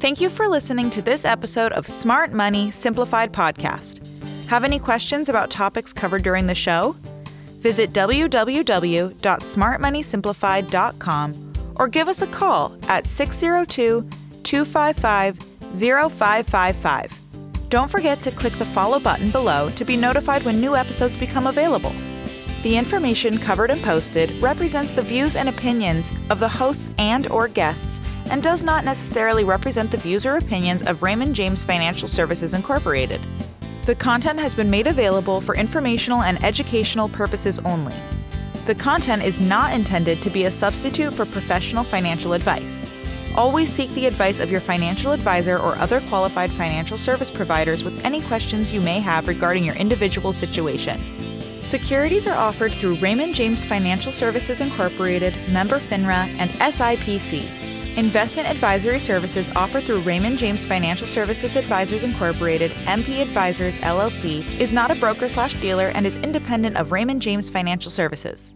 Thank you for listening to this episode of Smart Money Simplified Podcast. Have any questions about topics covered during the show? Visit www.smartmoneysimplified.com or give us a call at 602 255 0555. Don't forget to click the follow button below to be notified when new episodes become available. The information covered and posted represents the views and opinions of the hosts and or guests and does not necessarily represent the views or opinions of Raymond James Financial Services Incorporated. The content has been made available for informational and educational purposes only. The content is not intended to be a substitute for professional financial advice. Always seek the advice of your financial advisor or other qualified financial service providers with any questions you may have regarding your individual situation. Securities are offered through Raymond James Financial Services Incorporated, member FINRA, and SIPC. Investment advisory services offered through Raymond James Financial Services Advisors Incorporated, MP Advisors LLC, is not a broker slash dealer and is independent of Raymond James Financial Services.